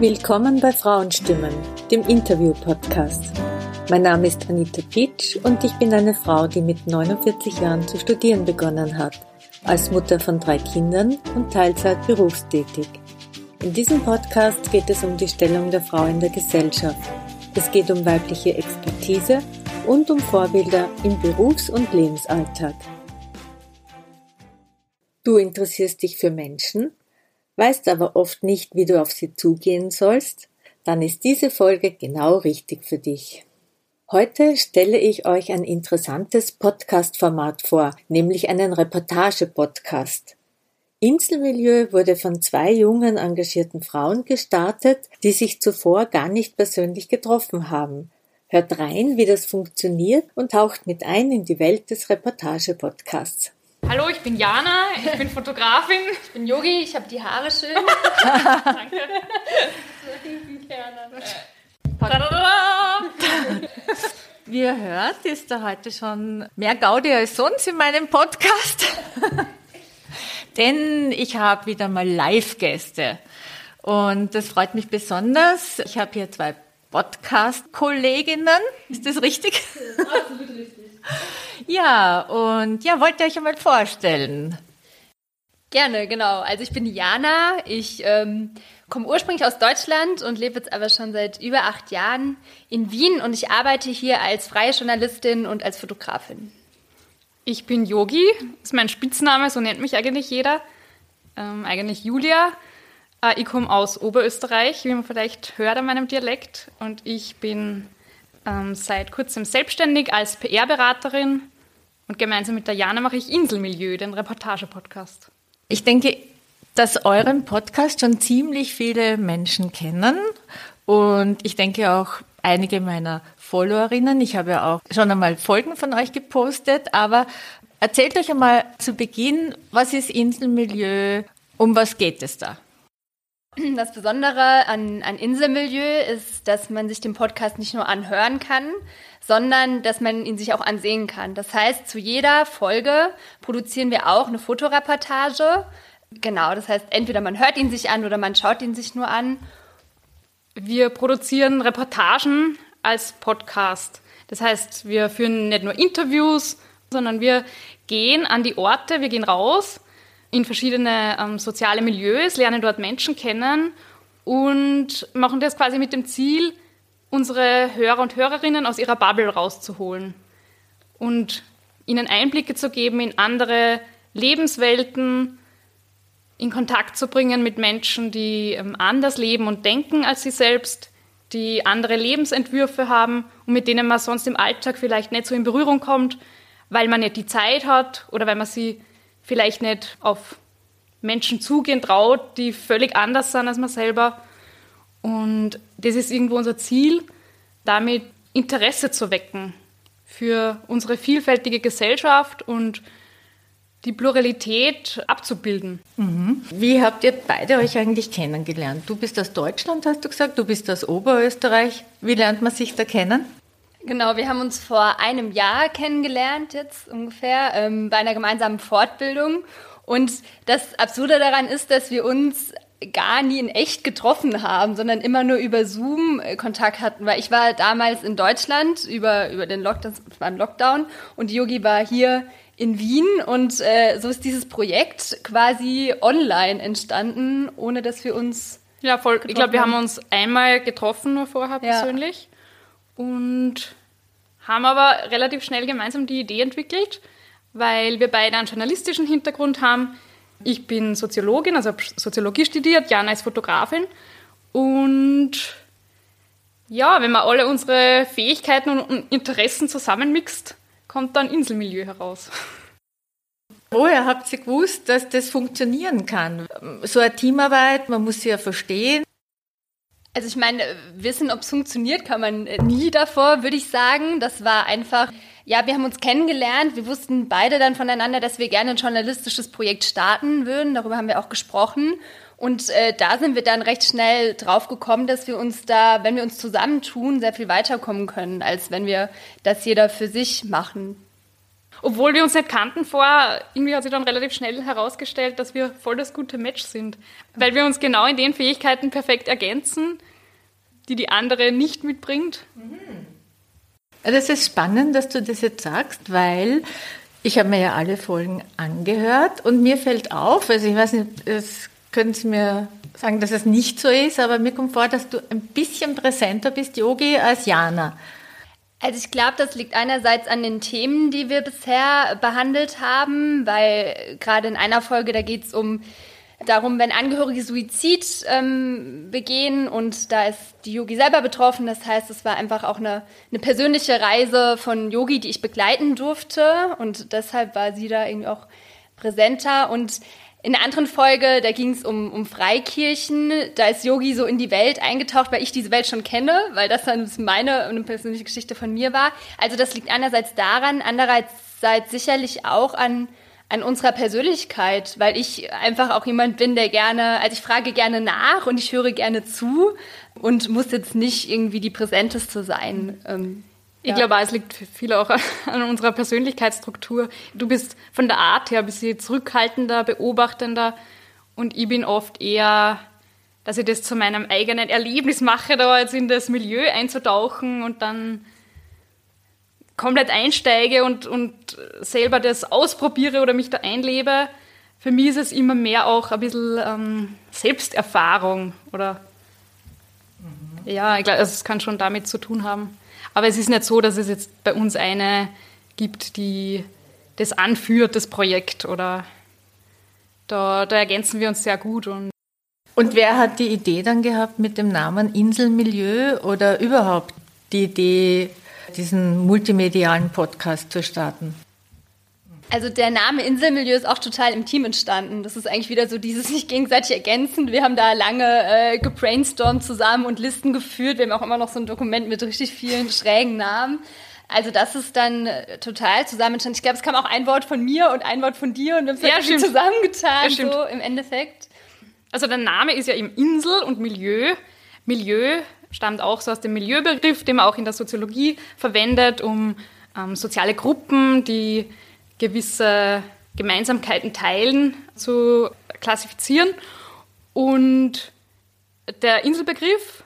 Willkommen bei Frauenstimmen, dem Interview-Podcast. Mein Name ist Anita Pitsch und ich bin eine Frau, die mit 49 Jahren zu studieren begonnen hat, als Mutter von drei Kindern und Teilzeit berufstätig. In diesem Podcast geht es um die Stellung der Frau in der Gesellschaft. Es geht um weibliche Expertise und um Vorbilder im Berufs- und Lebensalltag. Du interessierst dich für Menschen, weißt aber oft nicht, wie du auf sie zugehen sollst, dann ist diese Folge genau richtig für dich. Heute stelle ich euch ein interessantes Podcast-Format vor, nämlich einen Reportage-Podcast. Inselmilieu wurde von zwei jungen engagierten Frauen gestartet, die sich zuvor gar nicht persönlich getroffen haben. Hört rein, wie das funktioniert und taucht mit ein in die Welt des Reportage-Podcasts. Hallo, ich bin Jana, ich bin Fotografin. Ich bin Yogi, ich habe die Haare schön. Danke. Wie ihr hört, ist da heute schon mehr Gaudi als sonst in meinem Podcast. Denn ich habe wieder mal Live-Gäste. Und das freut mich besonders. Ich habe hier zwei Podcast-Kolleginnen. Ist das richtig? Das ist absolut richtig. Ja, und ja, wollt ihr euch einmal vorstellen? Gerne, genau. Also ich bin Jana. Ich ähm, komme ursprünglich aus Deutschland und lebe jetzt aber schon seit über acht Jahren in Wien und ich arbeite hier als freie Journalistin und als Fotografin. Ich bin Yogi, ist mein Spitzname, so nennt mich eigentlich jeder. Ähm, eigentlich Julia. Äh, ich komme aus Oberösterreich, wie man vielleicht hört an meinem Dialekt. Und ich bin ähm, seit kurzem selbstständig als PR-Beraterin. Und gemeinsam mit der Jana mache ich Inselmilieu, den Reportage-Podcast. Ich denke, dass euren Podcast schon ziemlich viele Menschen kennen. Und ich denke auch einige meiner Followerinnen. Ich habe ja auch schon einmal Folgen von euch gepostet. Aber erzählt euch einmal zu Beginn, was ist Inselmilieu? Um was geht es da? Das Besondere an, an Inselmilieu ist, dass man sich den Podcast nicht nur anhören kann, sondern dass man ihn sich auch ansehen kann. Das heißt, zu jeder Folge produzieren wir auch eine Fotoreportage. Genau, das heißt, entweder man hört ihn sich an oder man schaut ihn sich nur an. Wir produzieren Reportagen als Podcast. Das heißt, wir führen nicht nur Interviews, sondern wir gehen an die Orte, wir gehen raus in verschiedene ähm, soziale Milieus, lernen dort Menschen kennen und machen das quasi mit dem Ziel, unsere Hörer und Hörerinnen aus ihrer Bubble rauszuholen und ihnen Einblicke zu geben in andere Lebenswelten, in Kontakt zu bringen mit Menschen, die ähm, anders leben und denken als sie selbst, die andere Lebensentwürfe haben und mit denen man sonst im Alltag vielleicht nicht so in Berührung kommt, weil man nicht die Zeit hat oder weil man sie vielleicht nicht auf Menschen zugehen traut, die völlig anders sind als man selber. Und das ist irgendwo unser Ziel, damit Interesse zu wecken für unsere vielfältige Gesellschaft und die Pluralität abzubilden. Mhm. Wie habt ihr beide euch eigentlich kennengelernt? Du bist aus Deutschland, hast du gesagt, du bist aus Oberösterreich. Wie lernt man sich da kennen? Genau, wir haben uns vor einem Jahr kennengelernt, jetzt ungefähr, ähm, bei einer gemeinsamen Fortbildung. Und das Absurde daran ist, dass wir uns gar nie in echt getroffen haben, sondern immer nur über Zoom äh, Kontakt hatten, weil ich war damals in Deutschland über, über den Lockdown, beim Lockdown und Yogi war hier in Wien und äh, so ist dieses Projekt quasi online entstanden, ohne dass wir uns ja voll. Ich glaube, wir haben uns einmal getroffen nur vorher ja. persönlich und haben aber relativ schnell gemeinsam die Idee entwickelt, weil wir beide einen journalistischen Hintergrund haben. Ich bin Soziologin, also habe Soziologie studiert, Jana ist Fotografin und ja, wenn man alle unsere Fähigkeiten und Interessen zusammenmixt, kommt dann Inselmilieu heraus. Woher habt ihr gewusst, dass das funktionieren kann? So eine Teamarbeit, man muss sie ja verstehen. Also ich meine, wissen, ob es funktioniert, kann man nie davor, würde ich sagen. Das war einfach, ja, wir haben uns kennengelernt. Wir wussten beide dann voneinander, dass wir gerne ein journalistisches Projekt starten würden. Darüber haben wir auch gesprochen. Und äh, da sind wir dann recht schnell drauf gekommen, dass wir uns da, wenn wir uns zusammentun, sehr viel weiterkommen können, als wenn wir das jeder für sich machen. Obwohl wir uns nicht kannten vorher, irgendwie hat sich dann relativ schnell herausgestellt, dass wir voll das gute Match sind. Weil wir uns genau in den Fähigkeiten perfekt ergänzen, die die andere nicht mitbringt. Das ist spannend, dass du das jetzt sagst, weil ich habe mir ja alle Folgen angehört und mir fällt auf, also ich weiß nicht, das können Sie mir sagen, dass es nicht so ist, aber mir kommt vor, dass du ein bisschen präsenter bist, Yogi, als Jana. Also ich glaube, das liegt einerseits an den Themen, die wir bisher behandelt haben, weil gerade in einer Folge, da geht es um darum, wenn Angehörige Suizid ähm, begehen und da ist die Yogi selber betroffen. Das heißt, es war einfach auch eine, eine persönliche Reise von Yogi, die ich begleiten durfte und deshalb war sie da irgendwie auch präsenter und in der anderen Folge, da ging es um, um Freikirchen. Da ist Yogi so in die Welt eingetaucht, weil ich diese Welt schon kenne, weil das dann meine eine persönliche Geschichte von mir war. Also das liegt einerseits daran, andererseits sicherlich auch an, an unserer Persönlichkeit, weil ich einfach auch jemand bin, der gerne, also ich frage gerne nach und ich höre gerne zu und muss jetzt nicht irgendwie die Präsenteste sein. Ähm, ich ja. glaube, es liegt viel auch an unserer Persönlichkeitsstruktur. Du bist von der Art her ein bisschen zurückhaltender, beobachtender und ich bin oft eher, dass ich das zu meinem eigenen Erlebnis mache, da jetzt in das Milieu einzutauchen und dann komplett einsteige und, und selber das ausprobiere oder mich da einlebe. Für mich ist es immer mehr auch ein bisschen ähm, Selbsterfahrung oder mhm. ja, ich glaube, also es kann schon damit zu tun haben. Aber es ist nicht so, dass es jetzt bei uns eine gibt, die das anführt, das Projekt. Oder da, da ergänzen wir uns sehr gut. Und, und wer hat die Idee dann gehabt mit dem Namen Inselmilieu oder überhaupt die Idee, diesen multimedialen Podcast zu starten? Also der Name Inselmilieu ist auch total im Team entstanden. Das ist eigentlich wieder so dieses sich gegenseitig ergänzen. Wir haben da lange äh, gebrainstormt zusammen und Listen geführt. Wir haben auch immer noch so ein Dokument mit richtig vielen schrägen Namen. Also das ist dann äh, total zusammenstand. Ich glaube, es kam auch ein Wort von mir und ein Wort von dir und wir haben es ja, zusammengetan, ja, so im Endeffekt. Also der Name ist ja eben Insel und Milieu. Milieu stammt auch so aus dem Milieubegriff, den man auch in der Soziologie verwendet, um ähm, soziale Gruppen, die gewisse Gemeinsamkeiten teilen, zu klassifizieren. Und der Inselbegriff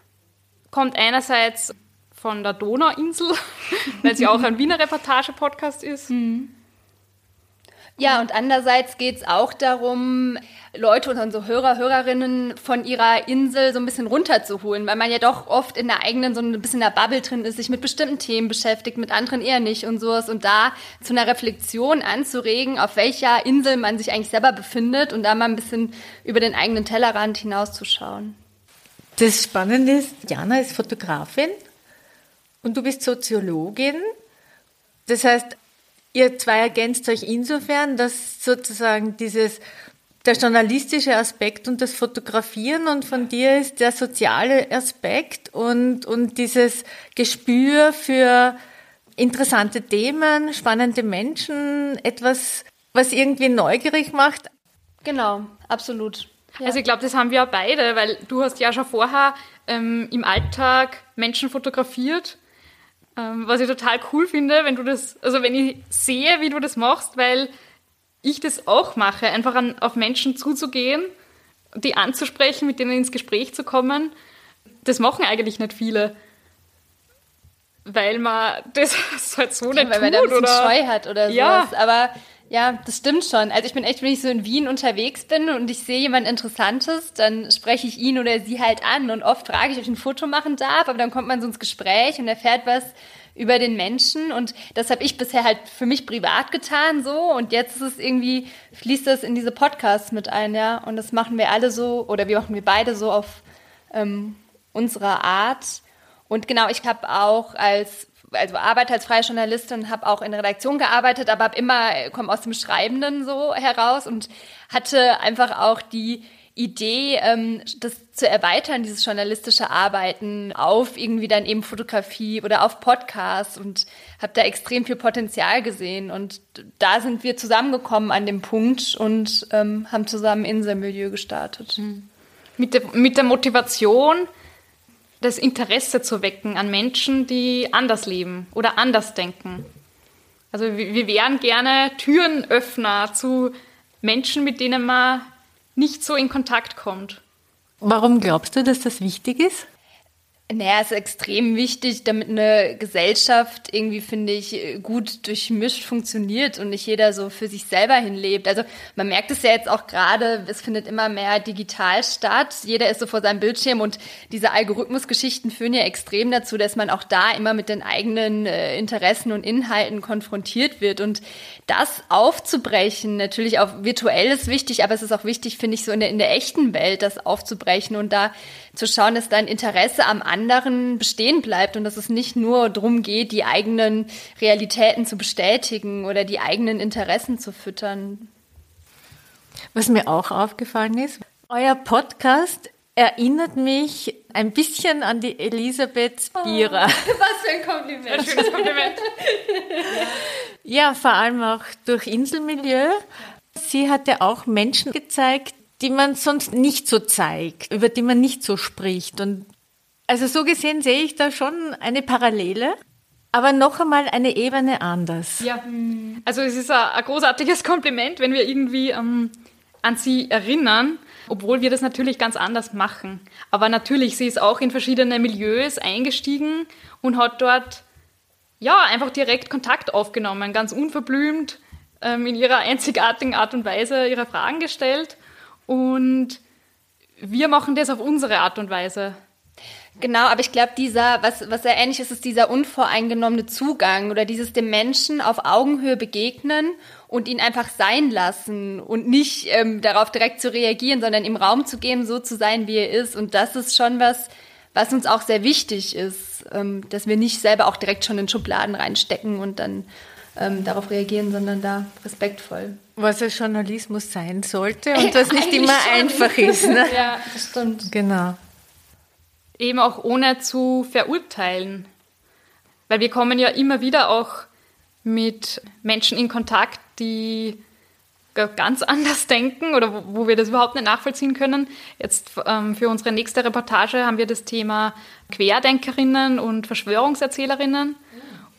kommt einerseits von der Donauinsel, weil sie auch ein Wiener Reportage-Podcast ist. Mhm. Ja, und andererseits geht es auch darum, Leute und unsere Hörer, Hörerinnen von ihrer Insel so ein bisschen runterzuholen, weil man ja doch oft in der eigenen, so ein bisschen in der Bubble drin ist, sich mit bestimmten Themen beschäftigt, mit anderen eher nicht und sowas. Und da zu einer Reflexion anzuregen, auf welcher Insel man sich eigentlich selber befindet und da mal ein bisschen über den eigenen Tellerrand hinauszuschauen. Das Spannende ist, Jana ist Fotografin und du bist Soziologin. Das heißt, Ihr zwei ergänzt euch insofern, dass sozusagen dieses der journalistische Aspekt und das Fotografieren und von dir ist der soziale Aspekt und, und dieses Gespür für interessante Themen, spannende Menschen, etwas, was irgendwie neugierig macht. Genau, absolut. Ja. Also ich glaube, das haben wir ja beide, weil du hast ja schon vorher ähm, im Alltag Menschen fotografiert ähm, was ich total cool finde, wenn du das, also wenn ich sehe, wie du das machst, weil ich das auch mache, einfach an, auf Menschen zuzugehen, die anzusprechen, mit denen ins Gespräch zu kommen. Das machen eigentlich nicht viele. Weil man das halt so nicht weil tut. Weil man da ein oder? Scheu hat oder ja. sowas. Aber ja, das stimmt schon. Also ich bin echt, wenn ich so in Wien unterwegs bin und ich sehe jemand Interessantes, dann spreche ich ihn oder sie halt an. Und oft frage ich, ob ich ein Foto machen darf, aber dann kommt man so ins Gespräch und erfährt was über den Menschen. Und das habe ich bisher halt für mich privat getan so. Und jetzt ist es irgendwie, fließt das in diese Podcasts mit ein, ja. Und das machen wir alle so, oder wir machen wir beide so auf ähm, unsere Art. Und genau, ich habe auch als also arbeite als freie Journalistin, habe auch in der Redaktion gearbeitet, aber habe immer komme aus dem Schreibenden so heraus und hatte einfach auch die Idee, ähm, das zu erweitern, dieses journalistische Arbeiten auf irgendwie dann eben Fotografie oder auf Podcasts und habe da extrem viel Potenzial gesehen. Und da sind wir zusammengekommen an dem Punkt und ähm, haben zusammen Inselmilieu gestartet. Mhm. Mit, der, mit der Motivation, das Interesse zu wecken an Menschen, die anders leben oder anders denken. Also wir wären gerne Türenöffner zu Menschen, mit denen man nicht so in Kontakt kommt. Warum glaubst du, dass das wichtig ist? Naja, ist extrem wichtig, damit eine Gesellschaft irgendwie, finde ich, gut durchmischt funktioniert und nicht jeder so für sich selber hinlebt. Also man merkt es ja jetzt auch gerade, es findet immer mehr digital statt. Jeder ist so vor seinem Bildschirm und diese Algorithmusgeschichten führen ja extrem dazu, dass man auch da immer mit den eigenen äh, Interessen und Inhalten konfrontiert wird. Und das aufzubrechen, natürlich auch virtuell ist wichtig, aber es ist auch wichtig, finde ich, so in der, in der echten Welt das aufzubrechen und da zu schauen, dass dein Interesse am anderen bestehen bleibt und dass es nicht nur darum geht, die eigenen Realitäten zu bestätigen oder die eigenen Interessen zu füttern. Was mir auch aufgefallen ist, euer Podcast erinnert mich ein bisschen an die Elisabeth Spira. Oh, was für ein Kompliment. Ein schönes Kompliment. ja, vor allem auch durch Inselmilieu. Sie hat ja auch Menschen gezeigt, die man sonst nicht so zeigt, über die man nicht so spricht. Und also so gesehen sehe ich da schon eine Parallele. Aber noch einmal eine Ebene anders. Ja, also es ist ein, großartiges Kompliment, wenn wir irgendwie ähm, an sie erinnern, obwohl wir das natürlich ganz anders machen. Aber natürlich, sie ist auch in verschiedene Milieus eingestiegen und hat dort ja einfach direkt Kontakt aufgenommen, ganz unverblümt, ähm, in ihrer einzigartigen Art und Weise ihre Fragen gestellt. Und wir machen das auf unsere Art und Weise. Genau, aber ich glaube, dieser, was, was sehr ähnlich ist, ist dieser unvoreingenommene Zugang oder dieses dem Menschen auf Augenhöhe begegnen und ihn einfach sein lassen und nicht ähm, darauf direkt zu reagieren, sondern ihm Raum zu geben, so zu sein, wie er ist. Und das ist schon was, was uns auch sehr wichtig ist, ähm, dass wir nicht selber auch direkt schon in Schubladen reinstecken und dann ähm, darauf reagieren, sondern da respektvoll. Was ja Journalismus sein sollte und was nicht immer schon. einfach ist. Ne? ja, das stimmt. Genau eben auch ohne zu verurteilen. Weil wir kommen ja immer wieder auch mit Menschen in Kontakt, die ganz anders denken oder wo, wir das überhaupt nicht nachvollziehen können. Jetzt ähm, für unsere nächste Reportage haben wir das Thema Querdenkerinnen und Verschwörungserzählerinnen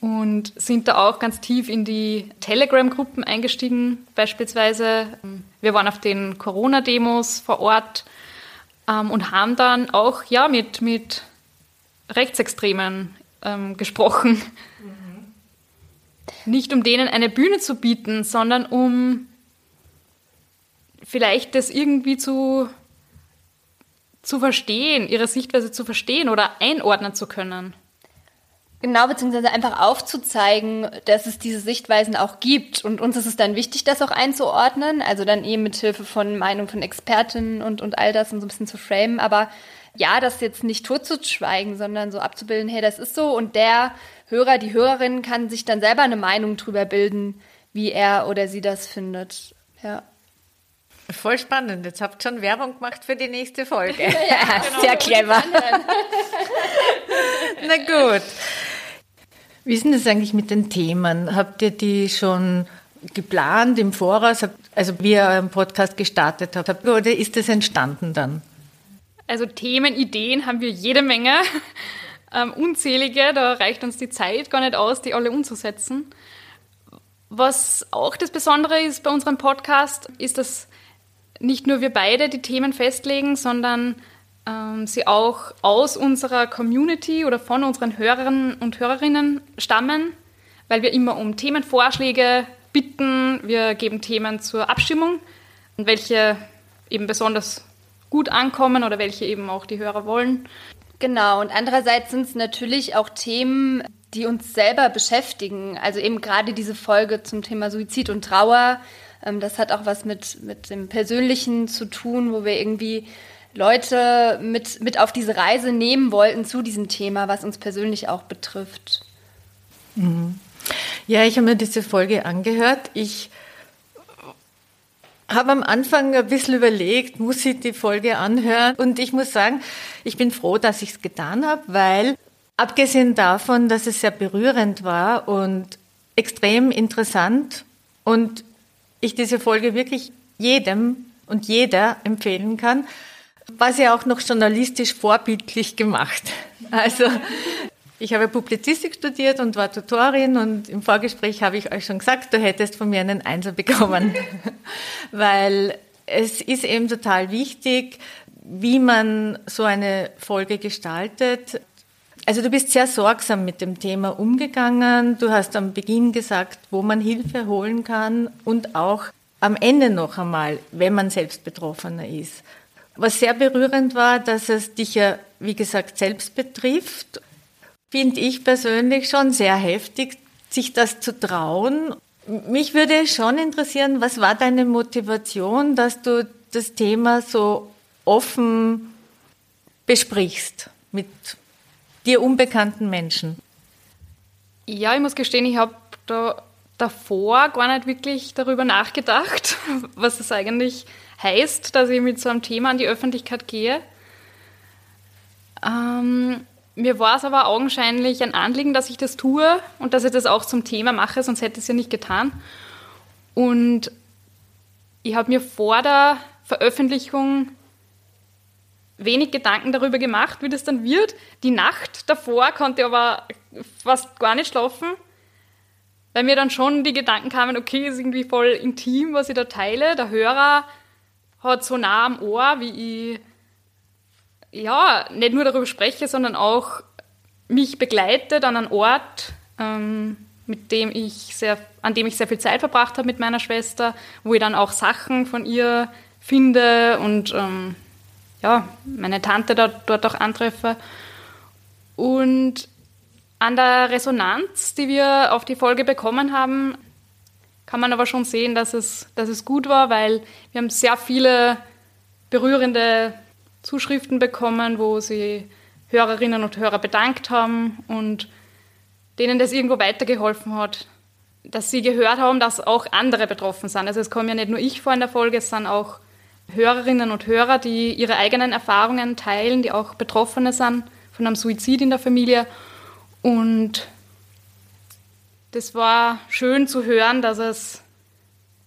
und sind da auch ganz tief in die Telegram-Gruppen eingestiegen. Beispielsweise, wir waren auf den Corona-Demos vor Ort ähm, und haben dann auch ja, mit, mit Rechtsextremen ähm, gesprochen. Mhm. Nicht um denen eine Bühne zu bieten, sondern um vielleicht das irgendwie zu, zu verstehen, ihre Sichtweise zu verstehen oder einordnen zu können. Genau, beziehungsweise einfach aufzuzeigen, dass es diese Sichtweisen auch gibt. Und uns ist es dann wichtig, das auch einzuordnen. Also dann eben mit Hilfe von Meinung von Expertinnen und, und all das und so ein bisschen zu framen. Aber ja, das jetzt nicht totzuschweigen, sondern so abzubilden, hey, das ist so. Und der Hörer, die Hörerin kann sich dann selber eine Meinung drüber bilden, wie er oder sie das findet. Ja. Voll spannend. Jetzt habt ihr schon Werbung gemacht für die nächste Folge. ja, genau. Sehr clever. Na gut. Wie ist denn das eigentlich mit den Themen? Habt ihr die schon geplant im Voraus, also wie ihr euren Podcast gestartet habt, oder ist das entstanden dann? Also Themen, Ideen haben wir jede Menge, ähm, unzählige, da reicht uns die Zeit gar nicht aus, die alle umzusetzen. Was auch das Besondere ist bei unserem Podcast, ist, dass nicht nur wir beide die Themen festlegen, sondern ähm, sie auch aus unserer Community oder von unseren Hörern und Hörerinnen stammen, weil wir immer um Themenvorschläge bitten. Wir geben Themen zur Abstimmung, welche eben besonders gut ankommen oder welche eben auch die Hörer wollen. Genau, und andererseits sind es natürlich auch Themen, die uns selber beschäftigen. Also eben gerade diese Folge zum Thema Suizid und Trauer. Ähm, das hat auch was mit, mit dem Persönlichen zu tun, wo wir irgendwie Leute mit, mit auf diese Reise nehmen wollten zu diesem Thema, was uns persönlich auch betrifft. Mhm. Ja, ich habe mir diese Folge angehört. Ich habe am Anfang ein bisschen überlegt, muss ich die Folge anhören? Und ich muss sagen, ich bin froh, dass ich es getan habe, weil abgesehen davon, dass es sehr berührend war und extrem interessant und ich diese Folge wirklich jedem und jeder empfehlen kann, war sie auch noch journalistisch vorbildlich gemacht. Also Ich habe Publizistik studiert und war Tutorin und im Vorgespräch habe ich euch schon gesagt, du hättest von mir einen Einser bekommen, weil es ist eben total wichtig, wie man so eine Folge gestaltet. Also du bist sehr sorgsam mit dem Thema umgegangen. Du hast am Beginn gesagt, wo man Hilfe holen kann und auch am Ende noch einmal, wenn man selbst Betroffener ist. Was sehr berührend war, dass es dich ja, wie gesagt, selbst betrifft, finde ich persönlich schon sehr heftig, sich das zu trauen. Mich würde schon interessieren, was war deine Motivation, dass du das Thema so offen besprichst mit dir unbekannten Menschen? Ja, ich muss gestehen, ich habe da davor gar nicht wirklich darüber nachgedacht, was es eigentlich heißt, dass ich mit so einem Thema an die Öffentlichkeit gehe. Ähm, mir war es aber augenscheinlich ein Anliegen, dass ich das tue und dass ich das auch zum Thema mache, sonst hätte ich es ja nicht getan. Und ich habe mir vor der Veröffentlichung wenig Gedanken darüber gemacht, wie das dann wird. Die Nacht davor konnte ich aber fast gar nicht schlafen, weil mir dann schon die Gedanken kamen, okay, ist irgendwie voll intim, was ich da teile. Der Hörer hat so nah am Ohr, wie ich ja, nicht nur darüber spreche, sondern auch mich begleitet an einen Ort, ähm, mit dem ich sehr, an dem ich sehr viel Zeit verbracht habe mit meiner Schwester, wo ich dann auch Sachen von ihr finde und ähm, ja, meine Tante da, dort auch antreffe. Und an der Resonanz, die wir auf die Folge bekommen haben, kann man aber schon sehen, dass es, dass es gut war, weil wir haben sehr viele berührende Zuschriften bekommen, wo sie Hörerinnen und Hörer bedankt haben und denen das irgendwo weitergeholfen hat, dass sie gehört haben, dass auch andere betroffen sind. Also es kommen ja nicht nur ich vor in der Folge, es sind auch Hörerinnen und Hörer, die ihre eigenen Erfahrungen teilen, die auch Betroffene sind von einem Suizid in der Familie. Und das war schön zu hören, dass es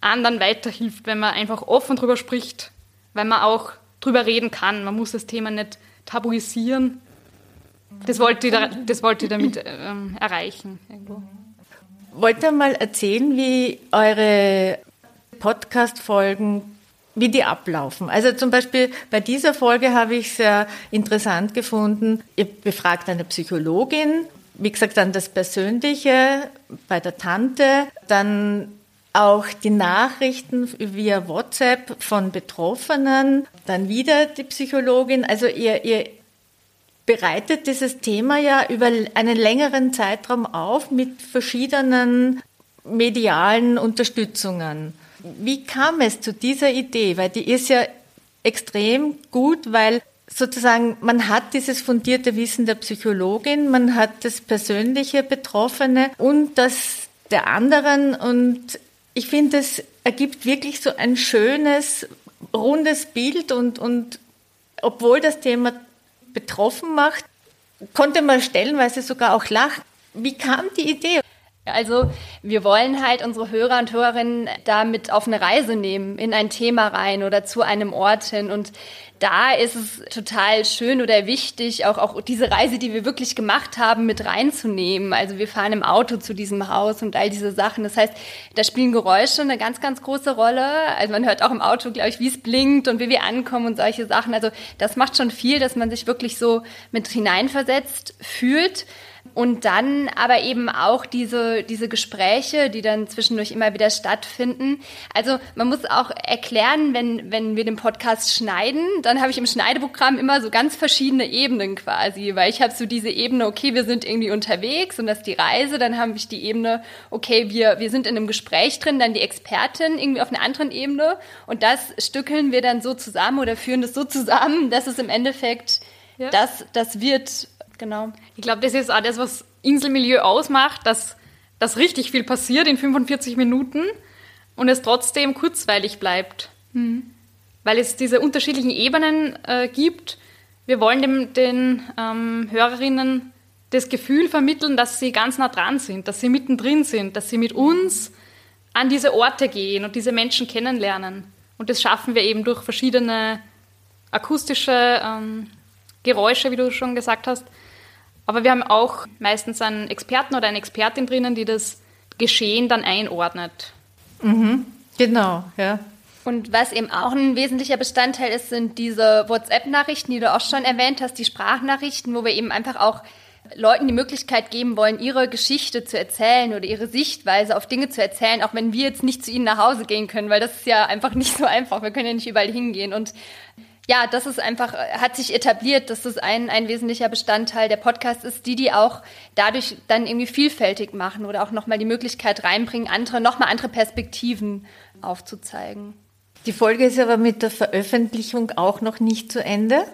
anderen weiterhilft, wenn man einfach offen darüber spricht, weil man auch drüber reden kann. Man muss das Thema nicht tabuisieren. Das wollte ich, da, das wollte ich damit ähm, erreichen. Irgendwo. Wollt ihr mal erzählen, wie eure Podcast-Folgen, wie die ablaufen? Also zum Beispiel bei dieser Folge habe ich sehr interessant gefunden. Ihr befragt eine Psychologin, wie gesagt, dann das Persönliche bei der Tante, dann auch die Nachrichten via WhatsApp von Betroffenen, dann wieder die Psychologin. Also ihr, ihr bereitet dieses Thema ja über einen längeren Zeitraum auf mit verschiedenen medialen Unterstützungen. Wie kam es zu dieser Idee? Weil die ist ja extrem gut, weil sozusagen man hat dieses fundierte Wissen der Psychologin, man hat das persönliche Betroffene und das der anderen und ich finde, es ergibt wirklich so ein schönes, rundes Bild und, und obwohl das Thema betroffen macht, konnte man stellenweise sogar auch lachen. Wie kam die Idee? Also wir wollen halt unsere Hörer und Hörerinnen damit auf eine Reise nehmen, in ein Thema rein oder zu einem Ort hin. Und da ist es total schön oder wichtig, auch, auch diese Reise, die wir wirklich gemacht haben, mit reinzunehmen. Also wir fahren im Auto zu diesem Haus und all diese Sachen. Das heißt, da spielen Geräusche eine ganz, ganz große Rolle. Also man hört auch im Auto, glaube ich, wie es blinkt und wie wir ankommen und solche Sachen. Also das macht schon viel, dass man sich wirklich so mit hineinversetzt fühlt. Und dann aber eben auch diese, diese Gespräche, die dann zwischendurch immer wieder stattfinden. Also man muss auch erklären, wenn, wenn wir den Podcast schneiden, dann habe ich im Schneideprogramm immer so ganz verschiedene Ebenen quasi, weil ich habe so diese Ebene, okay, wir sind irgendwie unterwegs und das ist die Reise, dann habe ich die Ebene, okay, wir, wir sind in einem Gespräch drin, dann die Expertin irgendwie auf einer anderen Ebene und das stückeln wir dann so zusammen oder führen das so zusammen, dass es im Endeffekt ja. das, das wird Genau. Ich glaube, das ist auch das, was Inselmilieu ausmacht, dass, dass richtig viel passiert in 45 Minuten und es trotzdem kurzweilig bleibt. Mhm. Weil es diese unterschiedlichen Ebenen äh, gibt. Wir wollen dem, den ähm, Hörerinnen das Gefühl vermitteln, dass sie ganz nah dran sind, dass sie mittendrin sind, dass sie mit uns an diese Orte gehen und diese Menschen kennenlernen. Und das schaffen wir eben durch verschiedene akustische ähm, Geräusche, wie du schon gesagt hast, Aber wir haben auch meistens einen Experten oder eine Expertin drinnen, die das Geschehen dann einordnet. Mhm, genau, ja. Und was eben auch ein wesentlicher Bestandteil ist, sind diese WhatsApp-Nachrichten, die du auch schon erwähnt hast, die Sprachnachrichten, wo wir eben einfach auch Leuten die Möglichkeit geben wollen, ihre Geschichte zu erzählen oder ihre Sichtweise auf Dinge zu erzählen, auch wenn wir jetzt nicht zu ihnen nach Hause gehen können, weil das ist ja einfach nicht so einfach. Wir können ja nicht überall hingehen. Und ja, das ist einfach, hat sich etabliert, dass das ein, ein wesentlicher Bestandteil der Podcast ist, die die auch dadurch dann irgendwie vielfältig machen oder auch nochmal die Möglichkeit reinbringen, andere, nochmal andere Perspektiven aufzuzeigen. Die Folge ist aber mit der Veröffentlichung auch noch nicht zu Ende.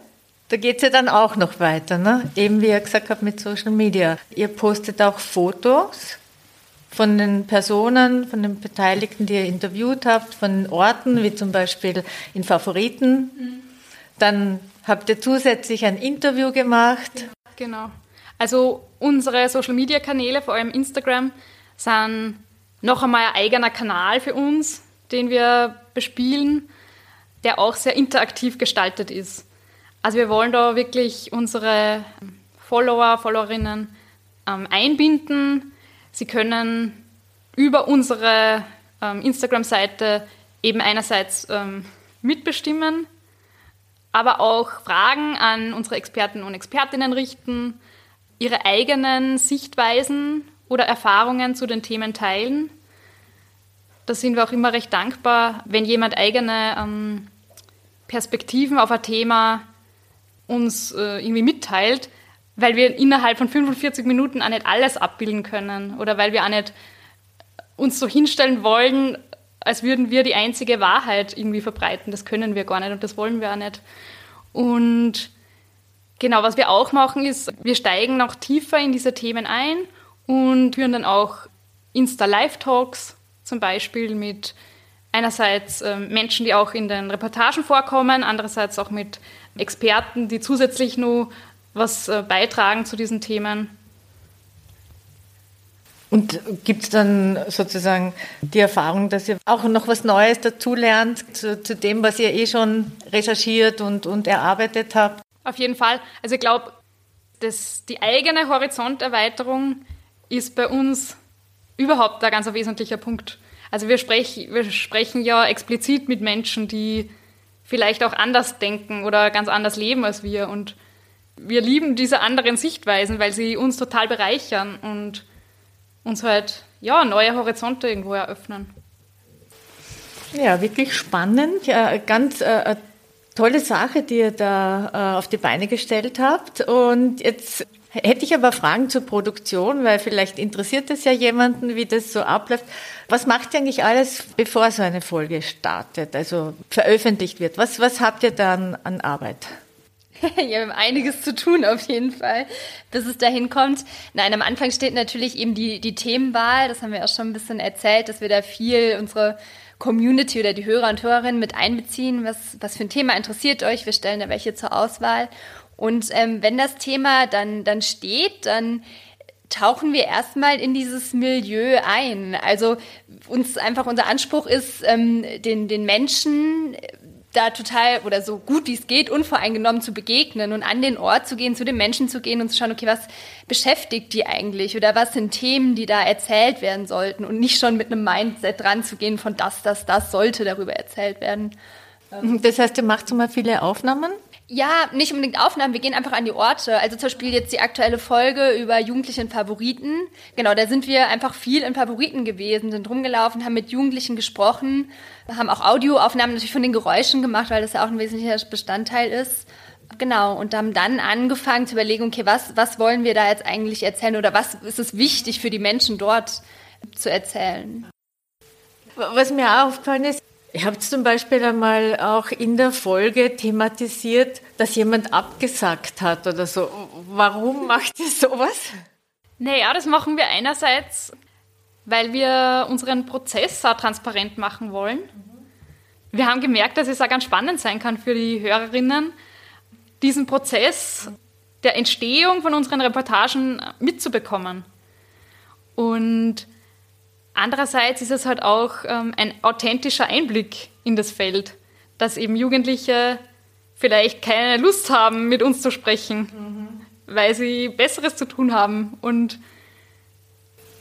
Da geht es ja dann auch noch weiter, ne? eben wie ihr gesagt habt mit Social Media. Ihr postet auch Fotos von den Personen, von den Beteiligten, die ihr interviewt habt, von Orten, wie zum Beispiel in Favoriten. Mhm. Dann habt ihr zusätzlich ein Interview gemacht. Genau. Also unsere Social Media Kanäle, vor allem Instagram, sind noch einmal ein eigener Kanal für uns, den wir bespielen, der auch sehr interaktiv gestaltet ist. Also wir wollen da wirklich unsere Follower, Followerinnen ähm, einbinden. Sie können über unsere ähm, Instagram-Seite eben einerseits ähm, mitbestimmen, aber auch Fragen an unsere Experten und Expertinnen richten, ihre eigenen Sichtweisen oder Erfahrungen zu den Themen teilen. Da sind wir auch immer recht dankbar, wenn jemand eigene ähm, Perspektiven auf ein Thema uns äh, irgendwie mitteilt, weil wir innerhalb von 45 Minuten auch nicht alles abbilden können oder weil wir auch nicht uns so hinstellen wollen, als würden wir die einzige Wahrheit irgendwie verbreiten. Das können wir gar nicht und das wollen wir auch nicht. Und genau, was wir auch machen, ist, wir steigen noch tiefer in diese Themen ein und führen dann auch Insta-Live-Talks zum Beispiel mit einerseits äh, Menschen, die auch in den Reportagen vorkommen, andererseits auch mit Experten, die zusätzlich nur was äh, beitragen zu diesen Themen. Und gibt es dann sozusagen die Erfahrung, dass ihr auch noch was Neues dazulernt zu, zu dem, was ihr eh schon recherchiert und, und erarbeitet habt? Auf jeden Fall. Also ich glaube, die eigene Horizonterweiterung ist bei uns überhaupt ein ganz wesentlicher Punkt. Also wir, sprech, wir sprechen ja explizit mit Menschen, die vielleicht auch anders denken oder ganz anders leben als wir. Und wir lieben diese anderen Sichtweisen, weil sie uns total bereichern und uns halt ja, neue Horizonte irgendwo eröffnen. Ja, wirklich spannend. Ja, ganz äh, tolle Sache, die ihr da äh, auf die Beine gestellt habt. Und jetzt Hätte ich aber Fragen zur Produktion, weil vielleicht interessiert es ja jemanden, wie das so abläuft. Was macht ihr eigentlich alles, bevor so eine Folge startet, also veröffentlicht wird? Was, was habt ihr dann an Arbeit? wir haben einiges zu tun auf jeden Fall, bis es dahin kommt. Nein, am Anfang steht natürlich eben die, die Themenwahl. Das haben wir auch schon ein bisschen erzählt, dass wir da viel unsere Community oder die Hörer und Hörerinnen mit einbeziehen. Was, was für ein Thema interessiert euch? Wir stellen da welche zur Auswahl. Und ähm, wenn das Thema dann, dann steht, dann tauchen wir erstmal in dieses Milieu ein. Also uns einfach unser Anspruch ist, ähm, den, den Menschen da total oder so gut wie es geht unvoreingenommen zu begegnen und an den Ort zu gehen, zu den Menschen zu gehen und zu schauen, okay, was beschäftigt die eigentlich oder was sind Themen, die da erzählt werden sollten und nicht schon mit einem Mindset dran zu gehen von das, das, das sollte darüber erzählt werden. Das heißt, ihr macht so mal viele Aufnahmen? Ja, nicht unbedingt Aufnahmen, wir gehen einfach an die Orte. Also zum Beispiel jetzt die aktuelle Folge über Jugendliche Favoriten. Genau, da sind wir einfach viel in Favoriten gewesen, sind rumgelaufen, haben mit Jugendlichen gesprochen, haben auch Audioaufnahmen natürlich von den Geräuschen gemacht, weil das ja auch ein wesentlicher Bestandteil ist. Genau, und haben dann angefangen zu überlegen, okay, was, was wollen wir da jetzt eigentlich erzählen oder was ist es wichtig für die Menschen dort zu erzählen? Was mir aufgefallen ist, Ihr habt zum Beispiel einmal auch in der Folge thematisiert, dass jemand abgesagt hat oder so. Warum macht ihr sowas? Naja, das machen wir einerseits, weil wir unseren Prozess auch transparent machen wollen. Wir haben gemerkt, dass es auch ganz spannend sein kann für die Hörerinnen, diesen Prozess der Entstehung von unseren Reportagen mitzubekommen. Und Andererseits ist es halt auch ähm, ein authentischer Einblick in das Feld, dass eben Jugendliche vielleicht keine Lust haben, mit uns zu sprechen, mhm. weil sie Besseres zu tun haben. Und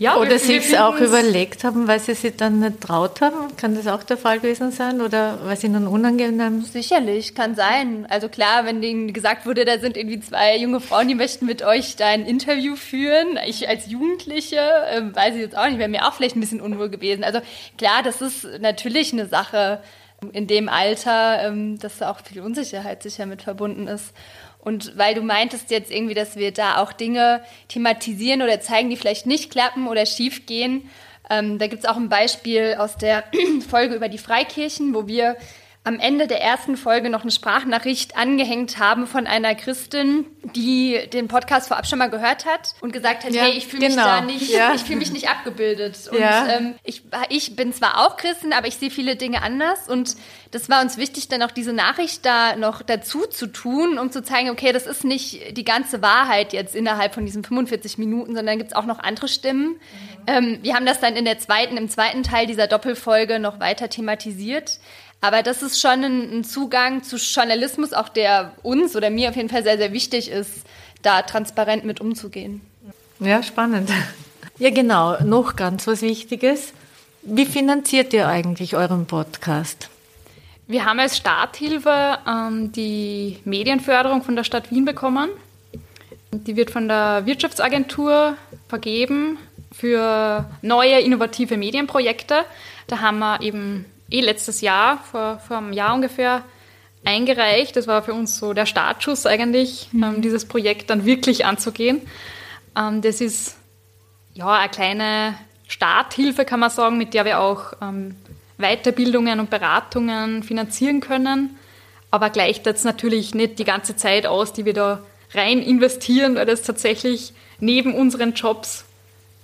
ja, oder sie es auch überlegt haben, weil sie sich dann nicht traut haben. Kann das auch der Fall gewesen sein? Oder weil sie nun unangenehm? Sicherlich, kann sein. Also klar, wenn denen gesagt wurde, da sind irgendwie zwei junge Frauen, die möchten mit euch da ein Interview führen. Ich als Jugendliche, äh, weiß ich jetzt auch nicht, wäre mir auch vielleicht ein bisschen unwohl gewesen. Also klar, das ist natürlich eine Sache in dem Alter, ähm, dass da auch viel Unsicherheit sicher mit verbunden ist. Und weil du meintest jetzt irgendwie, dass wir da auch Dinge thematisieren oder zeigen, die vielleicht nicht klappen oder schief gehen. Ähm, da gibt es auch ein Beispiel aus der Folge über die Freikirchen, wo wir am Ende der ersten Folge noch eine Sprachnachricht angehängt haben von einer Christin, die den Podcast vorab schon mal gehört hat und gesagt hat, ja, hey, ich fühle genau. mich da nicht, ja. ich fühle mich nicht abgebildet. Und ja. ähm, ich, ich bin zwar auch Christin, aber ich sehe viele Dinge anders und das war uns wichtig, dann auch diese Nachricht da noch dazu zu tun, um zu zeigen, okay, das ist nicht die ganze Wahrheit jetzt innerhalb von diesen 45 Minuten, sondern gibt es auch noch andere Stimmen. Mhm. Ähm, wir haben das dann in der zweiten, im zweiten Teil dieser Doppelfolge noch weiter thematisiert. Aber das ist schon ein, ein Zugang zu Journalismus, auch der uns oder mir auf jeden Fall sehr, sehr wichtig ist, da transparent mit umzugehen. Ja, spannend. Ja, genau. Noch ganz was Wichtiges. Wie finanziert ihr eigentlich euren Podcast? Wir haben als Starthilfe ähm, die Medienförderung von der Stadt Wien bekommen. Die wird von der Wirtschaftsagentur vergeben für neue innovative Medienprojekte. Da haben wir eben eh letztes Jahr, vor, vor einem Jahr ungefähr, eingereicht. Das war für uns so der Startschuss eigentlich, mhm. ähm, dieses Projekt dann wirklich anzugehen. Ähm, das ist ja eine kleine Starthilfe, kann man sagen, mit der wir auch ähm, Weiterbildungen und Beratungen finanzieren können. Aber gleicht jetzt natürlich nicht die ganze Zeit aus, die wir da rein investieren, weil das tatsächlich neben unseren Jobs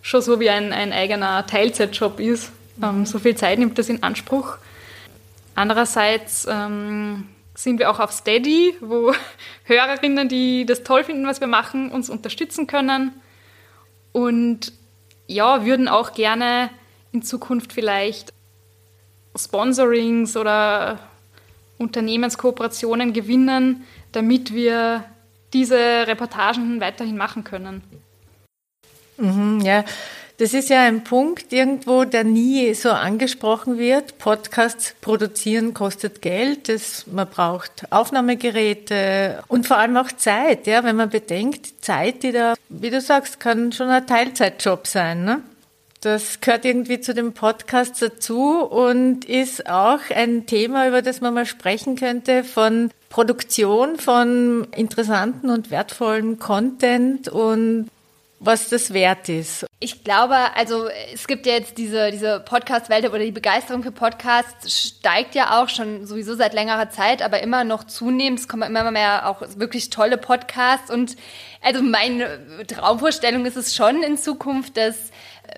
schon so wie ein, ein eigener Teilzeitjob ist. Ähm, so viel Zeit nimmt das in Anspruch. Andererseits ähm, sind wir auch auf Steady, wo Hörerinnen, die das toll finden, was wir machen, uns unterstützen können. Und ja, würden auch gerne in Zukunft vielleicht Sponsorings oder Unternehmenskooperationen gewinnen, damit wir diese Reportagen weiterhin machen können. Mhm, ja, das ist ja ein Punkt irgendwo, der nie so angesprochen wird. Podcasts produzieren kostet Geld. Das, man braucht Aufnahmegeräte und vor allem auch Zeit. Ja, wenn man bedenkt, Zeit, die da, wie du sagst, kann schon ein Teilzeitjob sein. Ne? Das gehört irgendwie zu dem Podcast dazu und ist auch ein Thema, über das man mal sprechen könnte, von Produktion von interessanten und wertvollen Content und was das wert ist. Ich glaube, also es gibt ja jetzt diese, diese Podcast-Welt oder die Begeisterung für Podcasts steigt ja auch schon sowieso seit längerer Zeit, aber immer noch zunehmend. Es kommen immer mehr auch wirklich tolle Podcasts und also meine Traumvorstellung ist es schon in Zukunft, dass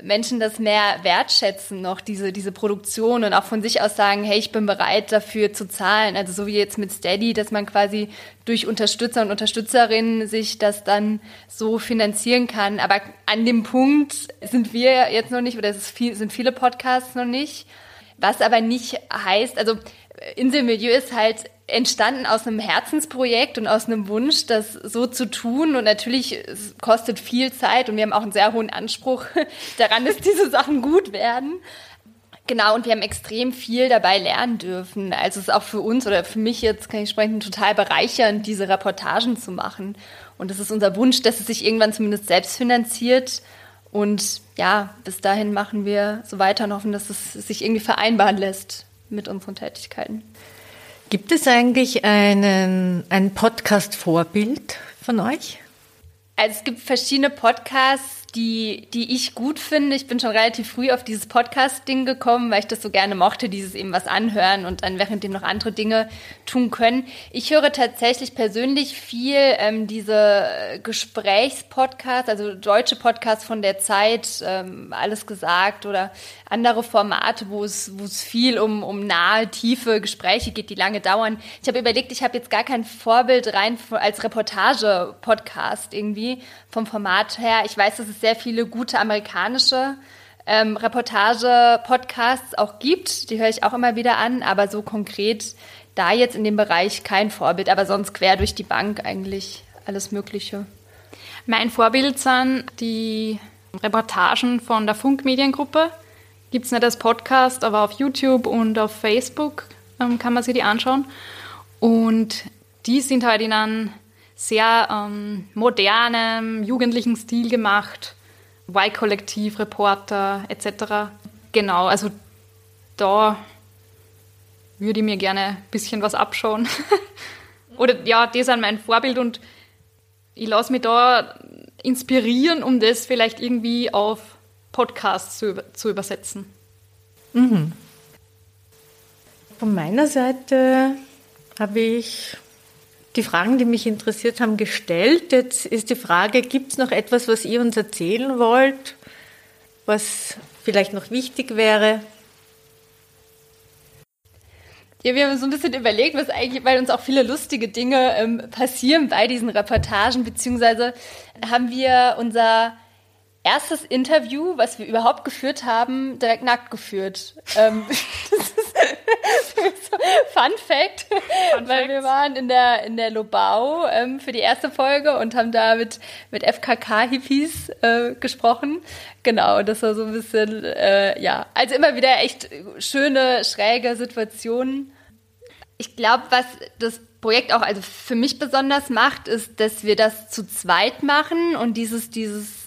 Menschen das mehr wertschätzen, noch diese, diese Produktion und auch von sich aus sagen, hey, ich bin bereit dafür zu zahlen. Also so wie jetzt mit Steady, dass man quasi durch Unterstützer und Unterstützerinnen sich das dann so finanzieren kann. Aber an dem Punkt sind wir jetzt noch nicht, oder es viel, sind viele Podcasts noch nicht. Was aber nicht heißt, also Inselmilieu ist halt entstanden aus einem Herzensprojekt und aus einem Wunsch, das so zu tun. Und natürlich es kostet viel Zeit und wir haben auch einen sehr hohen Anspruch daran, dass diese Sachen gut werden. Genau, und wir haben extrem viel dabei lernen dürfen. Also es ist auch für uns oder für mich jetzt, kann ich sprechen, total bereichernd, diese Reportagen zu machen. Und das ist unser Wunsch, dass es sich irgendwann zumindest selbst finanziert. Und ja, bis dahin machen wir so weiter und hoffen, dass es sich irgendwie vereinbaren lässt mit unseren Tätigkeiten. Gibt es eigentlich einen, ein Podcast-Vorbild von euch? Also es gibt verschiedene Podcasts, die, die ich gut finde. Ich bin schon relativ früh auf dieses Podcast-Ding gekommen, weil ich das so gerne mochte, dieses eben was anhören und dann währenddem noch andere Dinge tun können. Ich höre tatsächlich persönlich viel ähm, diese Gesprächspodcasts, also deutsche Podcasts von der Zeit, ähm, alles gesagt oder andere Formate, wo es, wo es viel um, um nahe, tiefe Gespräche geht, die lange dauern. Ich habe überlegt, ich habe jetzt gar kein Vorbild rein als Reportage-Podcast irgendwie vom Format her. Ich weiß, dass es sehr viele gute amerikanische ähm, Reportage-Podcasts auch gibt. Die höre ich auch immer wieder an, aber so konkret da jetzt in dem Bereich kein Vorbild, aber sonst quer durch die Bank eigentlich alles Mögliche. Mein Vorbild sind die Reportagen von der Funkmediengruppe. Gibt es nicht als Podcast, aber auf YouTube und auf Facebook ähm, kann man sich die anschauen. Und die sind halt in einem sehr ähm, modernen, jugendlichen Stil gemacht. Y-Kollektiv, Reporter etc. Genau, also da würde ich mir gerne ein bisschen was abschauen. Oder ja, die sind mein Vorbild und ich lasse mich da inspirieren, um das vielleicht irgendwie auf Podcasts zu, zu übersetzen. Mhm. Von meiner Seite habe ich die Fragen, die mich interessiert haben, gestellt. Jetzt ist die Frage, gibt es noch etwas, was ihr uns erzählen wollt, was vielleicht noch wichtig wäre? Ja, wir haben so ein bisschen überlegt, was eigentlich, weil uns auch viele lustige Dinge ähm, passieren bei diesen Reportagen, beziehungsweise haben wir unser erstes Interview, was wir überhaupt geführt haben, direkt nackt geführt. Ähm, das ist Fun Fact, Fun weil wir waren in der in der Lobau ähm, für die erste Folge und haben da mit mit FKK-Hippies äh, gesprochen. Genau, das war so ein bisschen äh, ja, also immer wieder echt schöne schräge Situationen. Ich glaube, was das Projekt auch also für mich besonders macht, ist, dass wir das zu zweit machen und dieses dieses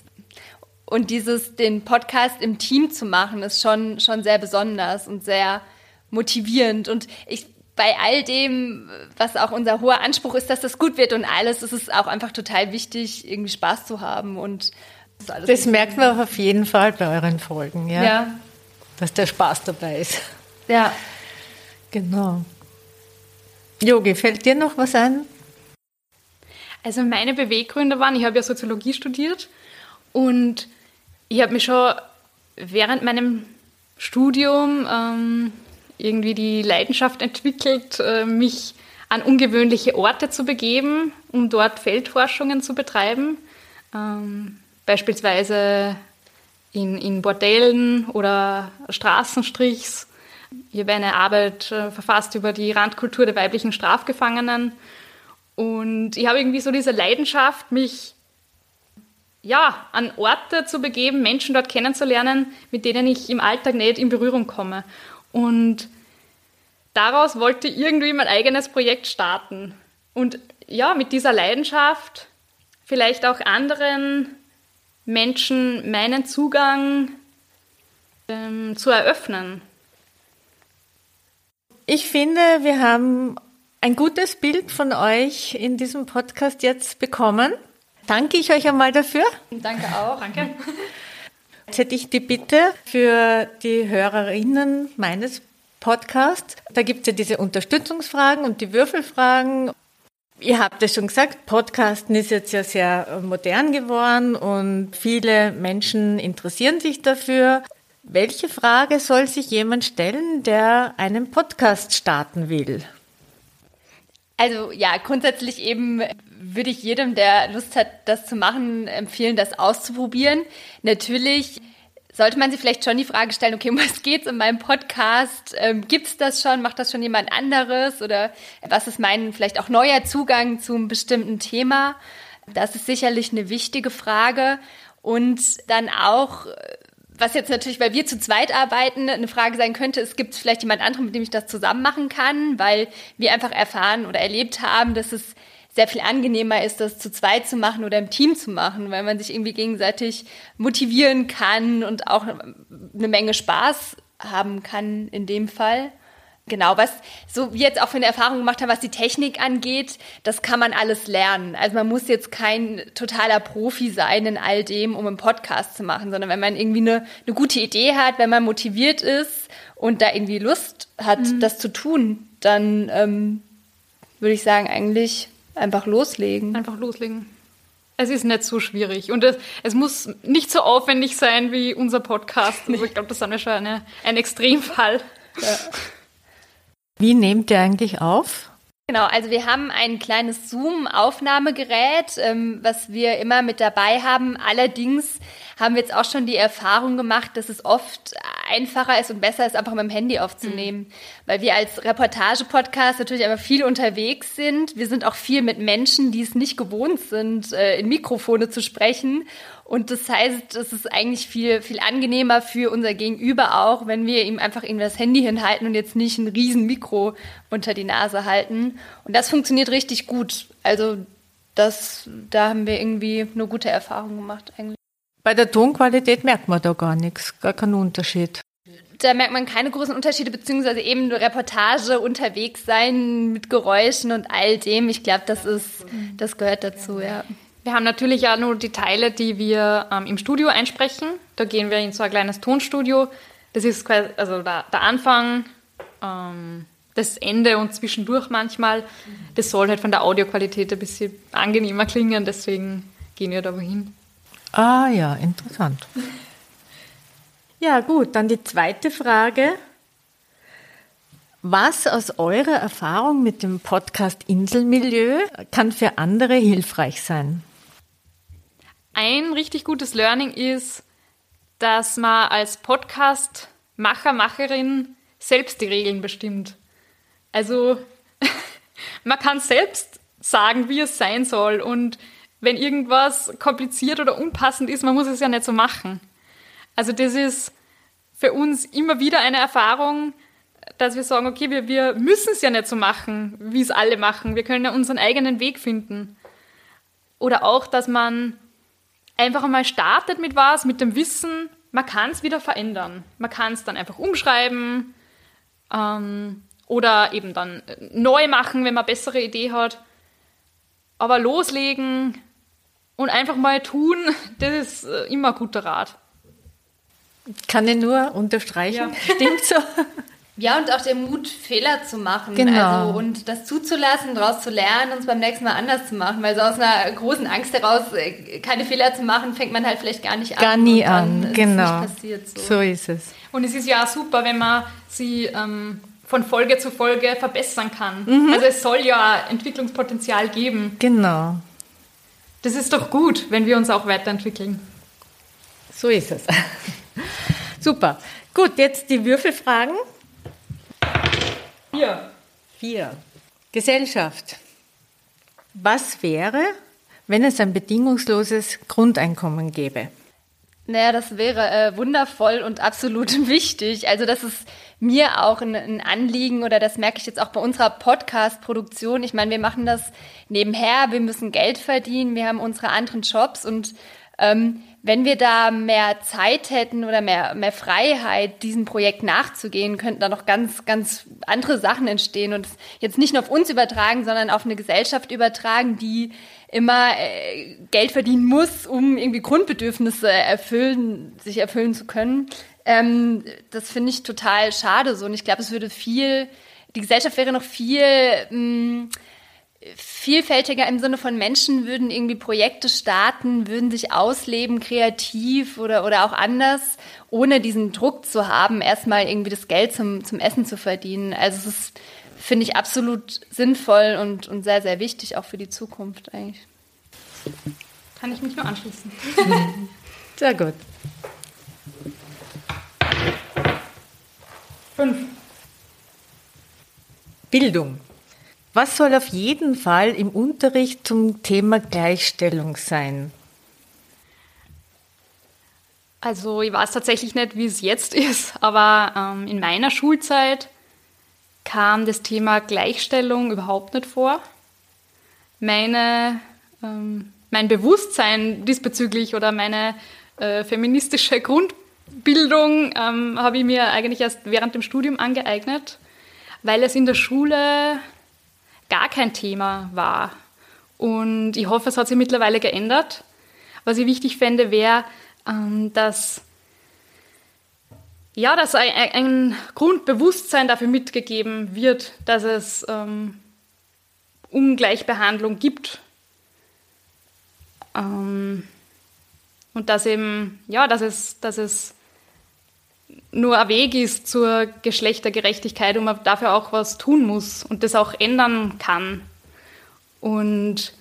und dieses, den Podcast im Team zu machen, ist schon, schon sehr besonders und sehr motivierend. Und ich, bei all dem, was auch unser hoher Anspruch ist, dass das gut wird und alles, ist es auch einfach total wichtig, irgendwie Spaß zu haben und das, das merkt man auch auf jeden Fall bei euren Folgen, ja? ja. Dass der Spaß dabei ist. Ja. Genau. Yogi, fällt dir noch was ein? Also meine Beweggründe waren, ich habe ja Soziologie studiert und ich habe mich schon während meinem Studium ähm, irgendwie die Leidenschaft entwickelt, äh, mich an ungewöhnliche Orte zu begeben, um dort Feldforschungen zu betreiben. Ähm, beispielsweise in, in Bordellen oder Straßenstrichs. Ich habe eine Arbeit äh, verfasst über die Randkultur der weiblichen Strafgefangenen. Und ich habe irgendwie so diese Leidenschaft, mich ja, an Orte zu begeben, Menschen dort kennenzulernen, mit denen ich im Alltag nicht in Berührung komme. Und daraus wollte ich irgendwie mein eigenes Projekt starten. Und ja, mit dieser Leidenschaft vielleicht auch anderen Menschen meinen Zugang ähm, zu eröffnen. Ich finde, wir haben ein gutes Bild von euch in diesem Podcast jetzt bekommen danke ich euch einmal dafür. Danke auch. Danke. Jetzt hätte ich die Bitte für die Hörerinnen meines Podcasts. Da gibt es ja diese Unterstützungsfragen und die Würfelfragen. Ihr habt es schon gesagt, Podcasten ist jetzt ja sehr modern geworden und viele Menschen interessieren sich dafür. Welche Frage soll sich jemand stellen, der einen Podcast starten will? Also ja, grundsätzlich eben würde ich jedem, der Lust hat, das zu machen, empfehlen, das auszuprobieren. Natürlich sollte man sich vielleicht schon die Frage stellen, okay, um was geht's in meinem Podcast? Ähm, gibt's das schon? Macht das schon jemand anderes? Oder was ist mein vielleicht auch neuer Zugang zu einem bestimmten Thema? Das ist sicherlich eine wichtige Frage. Und dann auch, was jetzt natürlich, weil wir zu zweit arbeiten, eine Frage sein könnte, es gibt vielleicht jemand anderen, mit dem ich das zusammen machen kann, weil wir einfach erfahren oder erlebt haben, dass es sehr viel angenehmer ist, das zu zweit zu machen oder im Team zu machen, weil man sich irgendwie gegenseitig motivieren kann und auch eine Menge Spaß haben kann in dem Fall. Genau, was so wie jetzt auch für eine Erfahrung gemacht haben, was die Technik angeht, das kann man alles lernen. Also man muss jetzt kein totaler Profi sein in all dem, um einen Podcast zu machen, sondern wenn man irgendwie eine, eine gute Idee hat, wenn man motiviert ist und da irgendwie Lust hat, mhm. das zu tun, dann ähm, würde ich sagen, eigentlich Einfach loslegen. Einfach loslegen. Es ist nicht so schwierig und es, es muss nicht so aufwendig sein wie unser Podcast. Also ich glaube, das ist ja schon eine, ein Extremfall. Ja. Wie nehmt ihr eigentlich auf? Genau, also wir haben ein kleines Zoom-Aufnahmegerät, ähm, was wir immer mit dabei haben. Allerdings haben wir jetzt auch schon die Erfahrung gemacht, dass es oft einfacher ist und besser ist, einfach mit dem Handy aufzunehmen. Mhm. Weil wir als Reportage-Podcast natürlich aber viel unterwegs sind. Wir sind auch viel mit Menschen, die es nicht gewohnt sind, äh, in Mikrofone zu sprechen. Und das heißt, es ist eigentlich viel, viel angenehmer für unser Gegenüber auch, wenn wir ihm einfach irgendwie das Handy hinhalten und jetzt nicht ein riesen Mikro unter die Nase halten. Und das funktioniert richtig gut. Also das, da haben wir irgendwie eine gute Erfahrung gemacht eigentlich. Bei der Tonqualität merkt man da gar nichts, gar keinen Unterschied. Da merkt man keine großen Unterschiede, beziehungsweise eben eine Reportage unterwegs sein mit Geräuschen und all dem. Ich glaube, das ist, das gehört dazu, ja. Wir haben natürlich ja nur die Teile, die wir ähm, im Studio einsprechen. Da gehen wir in so ein kleines Tonstudio. Das ist quasi, also der, der Anfang, ähm, das Ende und zwischendurch manchmal. Das soll halt von der Audioqualität ein bisschen angenehmer klingen, deswegen gehen wir da wohin. Ah ja, interessant. Ja, gut, dann die zweite Frage. Was aus eurer Erfahrung mit dem Podcast Inselmilieu kann für andere hilfreich sein? Ein richtig gutes Learning ist, dass man als Podcast-Macher, Macherin selbst die Regeln bestimmt. Also man kann selbst sagen, wie es sein soll und wenn irgendwas kompliziert oder unpassend ist, man muss es ja nicht so machen. Also das ist für uns immer wieder eine Erfahrung, dass wir sagen, okay, wir, wir müssen es ja nicht so machen, wie es alle machen. Wir können ja unseren eigenen Weg finden. Oder auch, dass man einfach einmal startet mit was, mit dem Wissen, man kann es wieder verändern. Man kann es dann einfach umschreiben ähm, oder eben dann neu machen, wenn man bessere Idee hat. Aber loslegen, und einfach mal tun, das ist äh, immer guter Rat. Kann ich nur unterstreichen. Ja. Stimmt so. Ja, und auch der Mut, Fehler zu machen. Genau. Also, und das zuzulassen, daraus zu lernen und es beim nächsten Mal anders zu machen. Weil so aus einer großen Angst heraus, äh, keine Fehler zu machen, fängt man halt vielleicht gar nicht an. Gar nie an, genau. So. so. ist es. Und es ist ja auch super, wenn man sie ähm, von Folge zu Folge verbessern kann. Mhm. Also es soll ja Entwicklungspotenzial geben. Genau. Das ist doch gut, wenn wir uns auch weiterentwickeln. So ist es. Super. Gut, jetzt die Würfelfragen. Vier. Vier. Gesellschaft. Was wäre, wenn es ein bedingungsloses Grundeinkommen gäbe? Naja, das wäre äh, wundervoll und absolut wichtig. Also das ist mir auch ein, ein, Anliegen oder das merke ich jetzt auch bei unserer Podcast-Produktion. Ich meine, wir machen das nebenher, wir müssen Geld verdienen, wir haben unsere anderen Jobs und ähm, wenn wir da mehr Zeit hätten oder mehr, mehr Freiheit, diesem Projekt nachzugehen, könnten da noch ganz, ganz andere Sachen entstehen und jetzt nicht nur auf uns übertragen, sondern auf eine Gesellschaft übertragen, die immer äh, Geld verdienen muss, um irgendwie Grundbedürfnisse erfüllen, sich erfüllen zu können. Ähm, das finde ich total schade so. Und ich glaube, es würde viel, die Gesellschaft wäre noch viel mh, mm, vielfältiger im Sinne von Menschen würden irgendwie Projekte starten, würden sich ausleben, kreativ oder, oder auch anders, ohne diesen Druck zu haben, erstmal irgendwie das Geld zum, zum Essen zu verdienen. Also es ist, finde ich, absolut sinnvoll und, und sehr, sehr wichtig, auch für die Zukunft eigentlich. Kann ich mich nur anschließen. Sehr gut. Fünf. Bildung. Was soll auf jeden Fall im Unterricht zum Thema Gleichstellung sein? Also ich weiß tatsächlich nicht, wie es jetzt ist, aber ähm, in meiner Schulzeit kam das Thema Gleichstellung überhaupt nicht vor. Meine, ähm, mein Bewusstsein diesbezüglich oder meine äh, feministische Grund Bildung ähm, habe ich mir eigentlich erst während dem Studium angeeignet, weil es in der Schule gar kein Thema war. Und ich hoffe, es hat sich mittlerweile geändert. Was ich wichtig fände, wäre, ähm, dass, ja, dass ein, ein, Grundbewusstsein dafür mitgegeben wird, dass es ähm, Ungleichbehandlung gibt. Ähm, und dass eben, ja, dass es, dass es nur ein Weg ist zur Geschlechtergerechtigkeit und man dafür auch was tun muss und das auch ändern kann. Und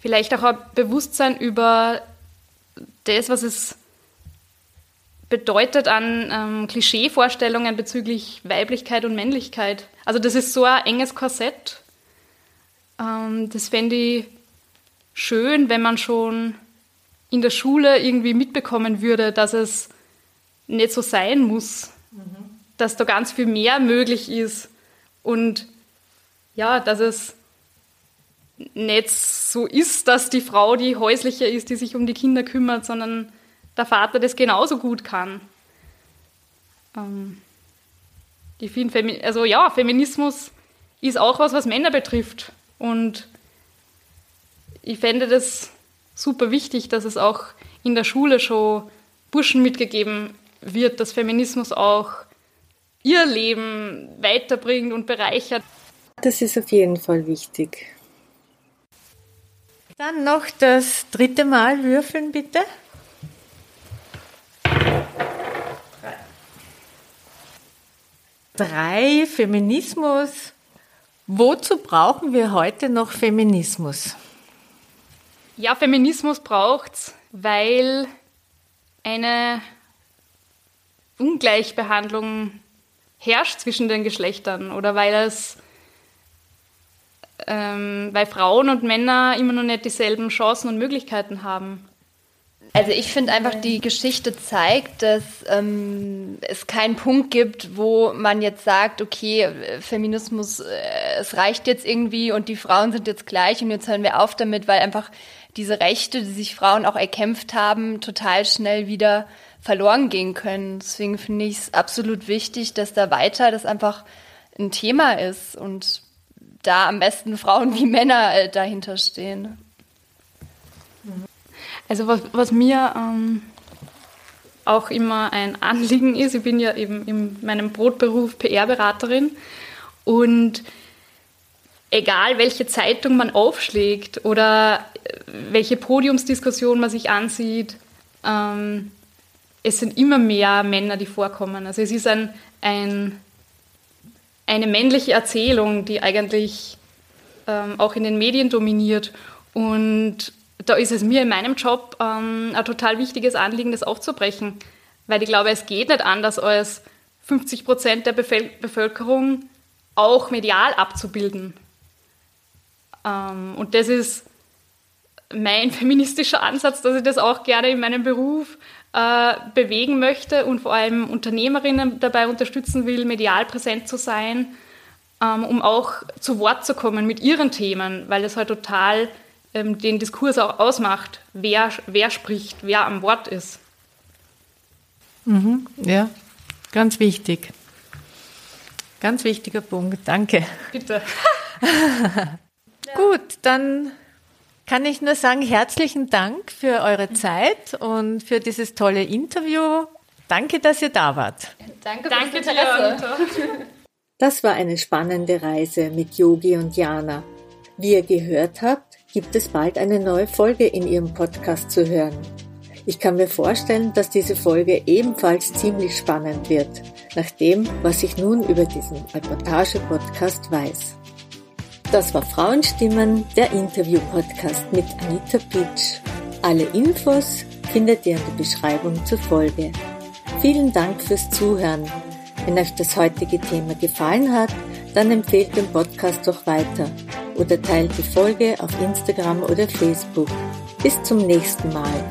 vielleicht auch ein Bewusstsein über das, was es bedeutet an ähm, Klischeevorstellungen bezüglich Weiblichkeit und Männlichkeit. Also das ist so ein enges Korsett. Ähm, das fände ich schön, wenn man schon in der Schule irgendwie mitbekommen würde, dass es nicht so sein muss, mhm. dass da ganz viel mehr möglich ist und ja, dass es nicht so ist, dass die Frau die häusliche ist, die sich um die Kinder kümmert, sondern der Vater das genauso gut kann. Ähm, ich finde, also ja, Feminismus ist auch was, was Männer betrifft. Und ich fände das super wichtig, dass es auch in der Schule schon Burschen mitgegeben wird, dass Feminismus auch ihr Leben weiterbringt und bereichert. Das ist auf jeden Fall wichtig. Dann noch das dritte Mal würfeln, bitte. Drei Feminismus. Wozu brauchen wir heute noch Feminismus? Ja, Feminismus braucht es, weil eine Ungleichbehandlung herrscht zwischen den Geschlechtern oder weil es ähm, weil Frauen und Männer immer noch nicht dieselben Chancen und Möglichkeiten haben. Also ich finde einfach, die Geschichte zeigt, dass ähm, es keinen Punkt gibt, wo man jetzt sagt, okay, Feminismus, äh, es reicht jetzt irgendwie und die Frauen sind jetzt gleich und jetzt hören wir auf damit, weil einfach diese Rechte, die sich Frauen auch erkämpft haben, total schnell wieder verloren gehen können. Deswegen finde ich es absolut wichtig, dass da weiter das einfach ein Thema ist und da am besten Frauen wie Männer äh, dahinter stehen. Also was, was mir ähm, auch immer ein Anliegen ist, ich bin ja eben in meinem Brotberuf PR-Beraterin und egal welche Zeitung man aufschlägt oder welche Podiumsdiskussion man sich ansieht, ähm, es sind immer mehr Männer, die vorkommen. Also es ist ein, ein eine männliche Erzählung, die eigentlich ähm, auch in den Medien dominiert. Und da ist es mir in meinem Job ähm, ein total wichtiges Anliegen, das aufzubrechen. Weil ich glaube, es geht nicht anders, als 50 Prozent der Bevölkerung auch medial abzubilden. Ähm, und das ist mein feministischer Ansatz, dass ich das auch gerne in meinem Beruf äh, bewegen möchte und vor allem Unternehmerinnen dabei unterstützen will, medial präsent zu sein, ähm, um auch zu Wort zu kommen mit ihren Themen, weil das halt total ähm, den Diskurs auch ausmacht, wer, wer spricht, wer am Wort ist. Mhm, ja, ganz wichtig. Ganz wichtiger Punkt, danke. Bitte. Gut, dann kann ich nur sagen, herzlichen Dank für eure Zeit und für dieses tolle Interview. Danke, dass ihr da wart. Danke, Danke dir, Anita. Das war eine spannende Reise mit Yogi und Jana. Wie ihr gehört habt, gibt es bald eine neue Folge in ihrem Podcast zu hören. Ich kann mir vorstellen, dass diese Folge ebenfalls ziemlich spannend wird, nach dem, was ich nun über diesen Reportage-Podcast weiß. Das war Frauenstimmen, der Interview-Podcast mit Anita Pitsch. Alle Infos findet ihr in der Beschreibung zur Folge. Vielen Dank fürs Zuhören. Wenn euch das heutige Thema gefallen hat, dann empfehlt den Podcast doch weiter oder teilt die Folge auf Instagram oder Facebook. Bis zum nächsten Mal.